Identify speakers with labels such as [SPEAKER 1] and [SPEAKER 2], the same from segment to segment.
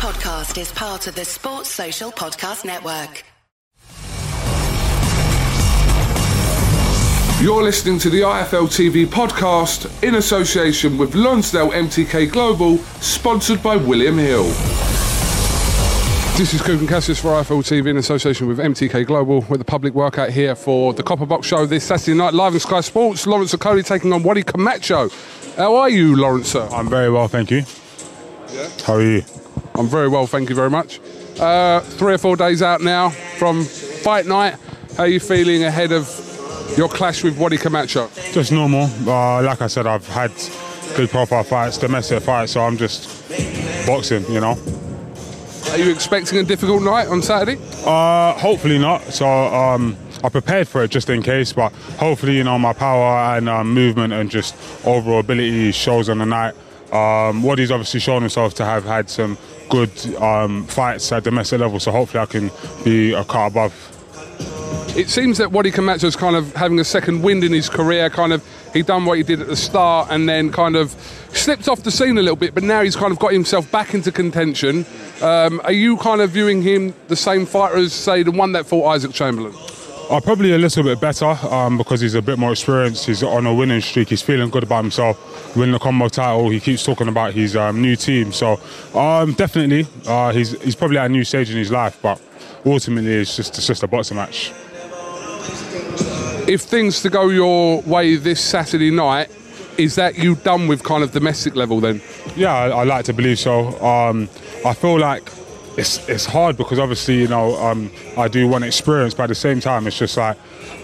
[SPEAKER 1] podcast is part of the Sports Social Podcast Network.
[SPEAKER 2] You're listening to the IFL TV podcast in association with Lonsdale MTK Global, sponsored by William Hill. This is Kugan Cassius for IFL TV in association with MTK Global with the public workout here for the Copper Box Show this Saturday night live on Sky Sports. Lawrence Okolie taking on Wadi Camacho. How are you, Lawrence? Sir?
[SPEAKER 3] I'm very well, thank you.
[SPEAKER 2] Yeah.
[SPEAKER 3] How are you?
[SPEAKER 2] I'm very well, thank you very much. Uh, three or four days out now from fight night. How are you feeling ahead of your clash with Wadi Camacho?
[SPEAKER 3] Just normal. Uh, like I said, I've had good profile fights, domestic fights, so I'm just boxing, you know.
[SPEAKER 2] Are you expecting a difficult night on Saturday?
[SPEAKER 3] Uh, hopefully not. So um, I prepared for it just in case, but hopefully, you know, my power and um, movement and just overall ability shows on the night. Um, Wadi's obviously shown himself to have had some good um, fights at domestic level, so hopefully I can be a cut above
[SPEAKER 2] it seems that Wadi is kind of having a second wind in his career. Kind of, he done what he did at the start, and then kind of slipped off the scene a little bit. But now he's kind of got himself back into contention. Um, are you kind of viewing him the same fighter as, say, the one that fought Isaac Chamberlain?
[SPEAKER 3] Uh, probably a little bit better um, because he's a bit more experienced. He's on a winning streak. He's feeling good about himself. Winning the combo title. He keeps talking about his um, new team. So um, definitely, uh, he's he's probably at a new stage in his life. But ultimately, it's just it's just a boxing match
[SPEAKER 2] if things to go your way this Saturday night, is that you done with kind of domestic level then?
[SPEAKER 3] Yeah, I, I like to believe so. Um, I feel like it's it's hard because obviously you know um, I do want experience, but at the same time it's just like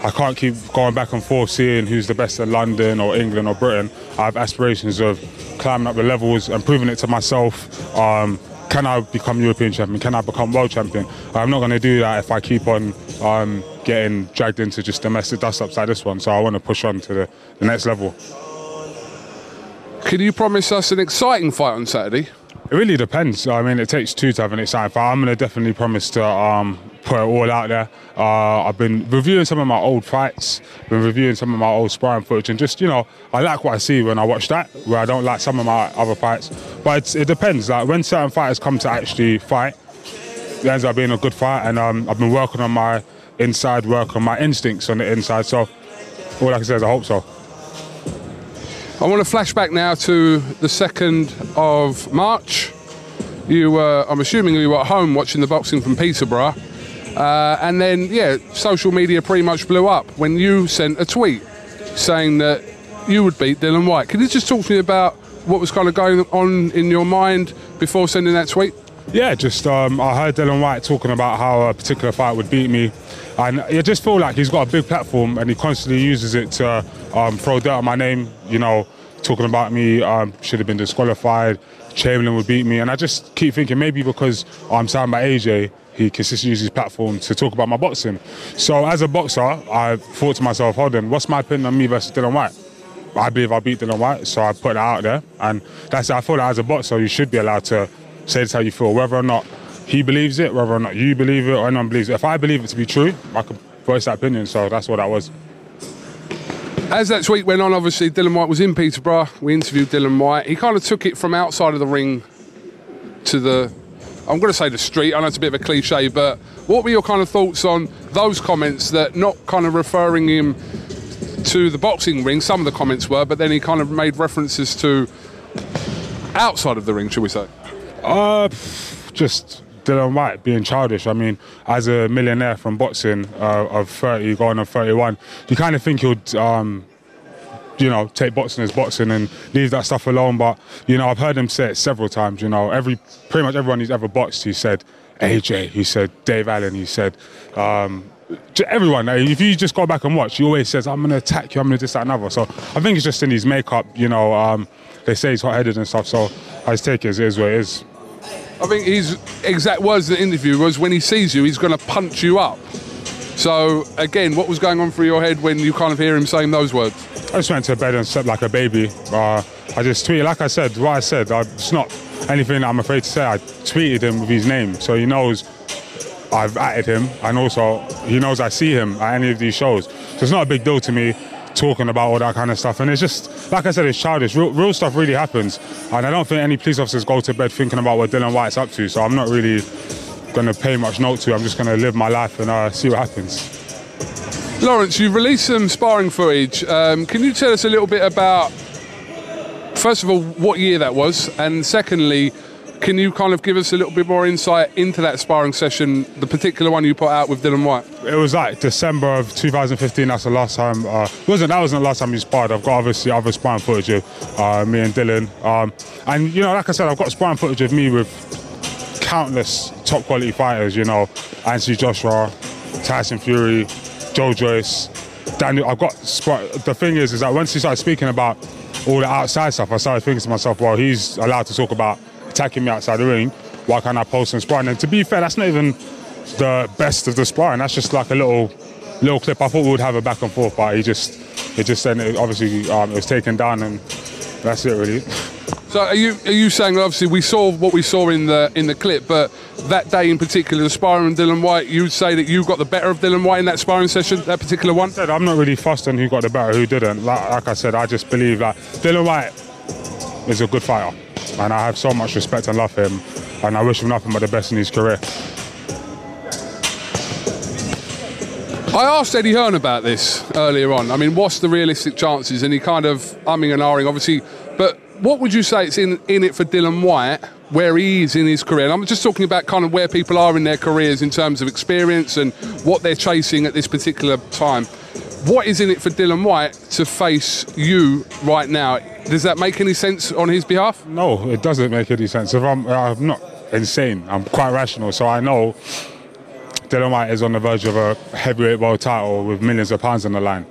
[SPEAKER 3] I can't keep going back and forth seeing who's the best in London or England or Britain. I have aspirations of climbing up the levels and proving it to myself. Um, can I become European champion? Can I become world champion? I'm not going to do that if I keep on um, getting dragged into just domestic dust ups like this one. So I want to push on to the, the next level.
[SPEAKER 2] Can you promise us an exciting fight on Saturday?
[SPEAKER 3] It really depends. I mean, it takes two to have an exciting fight. I'm going to definitely promise to um, put it all out there. Uh, I've been reviewing some of my old fights, been reviewing some of my old sparring footage, and just you know, I like what I see when I watch that. Where I don't like some of my other fights, but it depends. Like when certain fighters come to actually fight, it ends up being a good fight, and um, I've been working on my inside work on my instincts on the inside. So all I can say is I hope so.
[SPEAKER 2] I want to flash back now to the 2nd of March. You were, I'm assuming you were at home watching the boxing from Peterborough. Uh, and then, yeah, social media pretty much blew up when you sent a tweet saying that you would beat Dillian Whyte. Can you just talk to me about what was kind of going on in your mind before sending that tweet?
[SPEAKER 3] Yeah, just um, I heard Dillian Whyte talking about how a particular fight would beat me, and I just feel like he's got a big platform and he constantly uses it to um, throw dirt on my name. You know, talking about me um, should have been disqualified. Chamberlain would beat me, and I just keep thinking maybe because I'm signed by AJ, he consistently uses his platform to talk about my boxing. So as a boxer, I thought to myself, hold on, what's my opinion on me versus Dillian Whyte? I believe I beat Dillian Whyte, so I put that out there, and that's I feel that as a boxer, you should be allowed to say this how you feel, whether or not he believes it, whether or not you believe it, or anyone believes it. If I believe it to be true, I could voice that opinion. So that's what that was.
[SPEAKER 2] As that tweet went on, obviously Dillian Whyte was in Peterborough. We interviewed Dillian Whyte. He kind of took it from outside of the ring to the, I'm going to say the street. I know it's a bit of a cliche, but what were your kind of thoughts on those comments that not kind of referring him to the boxing ring? Some of the comments were, but then he kind of made references to outside of the ring, shall we say?
[SPEAKER 3] Uh, just Dillian Whyte being childish. I mean, as a millionaire from boxing uh, of 30 going on 31, you kind of think he'd, um, you know, take boxing as boxing and leave that stuff alone. But, you know, I've heard him say it several times, you know, every pretty much everyone he's ever boxed, he said AJ, he said Dave Allen, he said, um, everyone, if you just go back and watch, he always says, I'm going to attack you, I'm going to this, that, another. So I think it's just in his makeup, you know, um, they say he's hot headed and stuff. So I just take it as it is what it is.
[SPEAKER 2] I think his exact words in the interview was when he sees you, he's going to punch you up. So, again, what was going on through your head when you kind of hear him saying those words?
[SPEAKER 3] I just went to bed and slept like a baby. Uh, I just tweeted, like I said, what I said, it's not anything I'm afraid to say. I tweeted him with his name, so he knows I've added him, and also he knows I see him at any of these shows. So it's not a big deal to me talking about all that kind of stuff. And it's just, like I said, it's childish. Real, real stuff really happens. And I don't think any police officers go to bed thinking about what Dillian Whyte's up to. So I'm not really going to pay much note to. I'm just going to live my life and uh, see what happens.
[SPEAKER 2] Lawrence, you released some sparring footage. Um, can you tell us a little bit about, first of all, what year that was? And secondly, can you kind of give us a little bit more insight into that sparring session, the particular one you put out with Dillian Whyte?
[SPEAKER 3] It was like December of 2015. That's the last time. Uh, wasn't that wasn't the last time we sparred? I've got obviously other sparring footage of uh, me and Dillian. Um, and you know, like I said, I've got sparring footage of me with countless top quality fighters. You know, Anthony Joshua, Tyson Fury, Joe Joyce, Daniel. I've got the thing is, is that once he started speaking about all the outside stuff, I started thinking to myself, well, he's allowed to talk about attacking me outside the ring. Why can't I post some sparring? And to be fair, that's not even the best of the sparring. That's just like a little little clip. I thought we would have a back and forth, but he just he just said it, obviously um, it was taken down, and that's it really.
[SPEAKER 2] So are you are you saying obviously we saw what we saw in the in the clip, but that day in particular, the sparring with Dillian Whyte, you would say that you got the better of Dillian Whyte in that sparring session, that particular one? I
[SPEAKER 3] said I'm not really fussed on who got the better, who didn't. Like, like I said, I just believe that Dillian Whyte is a good fighter and I have so much respect and love for him, and I wish him nothing but the best in his career.
[SPEAKER 2] I asked Eddie Hearn about this earlier on. I mean, what's the realistic chances? And he kind of umming and ahhing, obviously. But what would you say it's in, in it for Dillian Whyte, where he is in his career? And I'm just talking about kind of where people are in their careers in terms of experience and what they're chasing at this particular time. What is in it for Dillian Whyte to face you right now? Does that make any sense on his behalf?
[SPEAKER 3] No, it doesn't make any sense. If I'm, I'm not insane. I'm quite rational, so I know Dillian Whyte is on the verge of a heavyweight world title with millions of pounds on the line.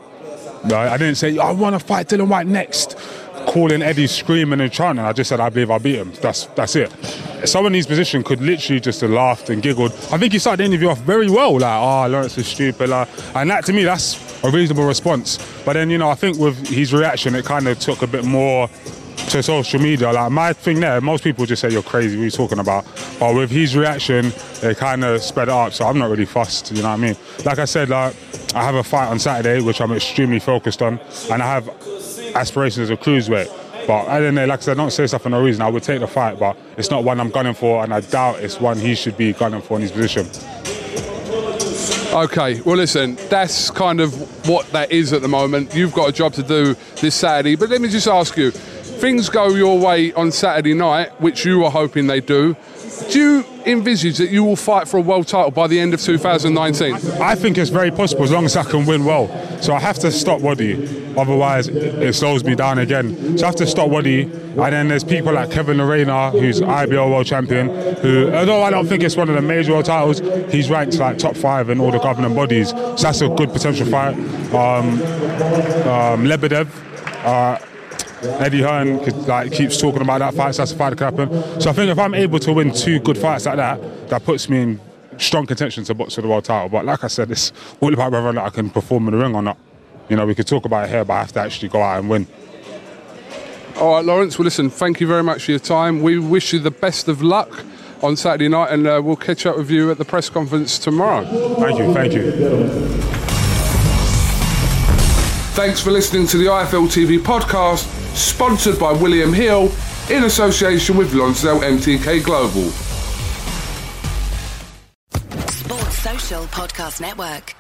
[SPEAKER 3] I didn't say I want to fight Dillian Whyte next, calling Eddie screaming and chanting. I just said I believe I beat him. That's that's it. Someone in his position could literally just have laughed and giggled. I think he started the interview off very well, like, "Oh, Lawrence is stupid," like, and that to me, that's a reasonable response. But then, you know, I think with his reaction, it kind of took a bit more to social media. Like my thing there, most people just say you're crazy. What are you talking about? But with his reaction, it kind of sped up. So I'm not really fussed. You know what I mean? Like I said, like I have a fight on Saturday, which I'm extremely focused on, and I have aspirations as a cruiserweight. But I don't know, like I said, I don't say stuff for no reason. I would take the fight, but it's not one I'm gunning for, and I doubt it's one he should be gunning for in his position.
[SPEAKER 2] Okay, well, listen, that's kind of what that is at the moment. You've got a job to do this Saturday, but let me just ask you things go your way on Saturday night, which you were hoping they do. Do you envisage that you will fight for a world title by the end of 2019?
[SPEAKER 3] I think it's very possible as long as I can win well. So I have to stop Wadi, otherwise it slows me down again. So I have to stop Wadi, and then there's people like Kevin Lerena, who's IBO world champion, who, although I don't think it's one of the major world titles, he's ranked like top five in all the governing bodies. So that's a good potential fight. Um, um, Lebedev. Uh, Eddie Hearn like keeps talking about that fight, so that's a fight that could happen. So I think if I'm able to win two good fights like that, that puts me in strong contention to box for the world title. But like I said, it's all about whether or not I can perform in the ring or not. You know, we could talk about it here, but I have to actually go out and win.
[SPEAKER 2] All right, Lawrence. Well, listen, thank you very much for your time. We wish you the best of luck on Saturday night, and uh, we'll catch up with you at the press conference tomorrow.
[SPEAKER 3] Thank you, thank you.
[SPEAKER 2] Thanks for listening to the IFL TV podcast sponsored by William Hill in association with Lonsdale MTK Global.
[SPEAKER 1] Sports Social Podcast Network.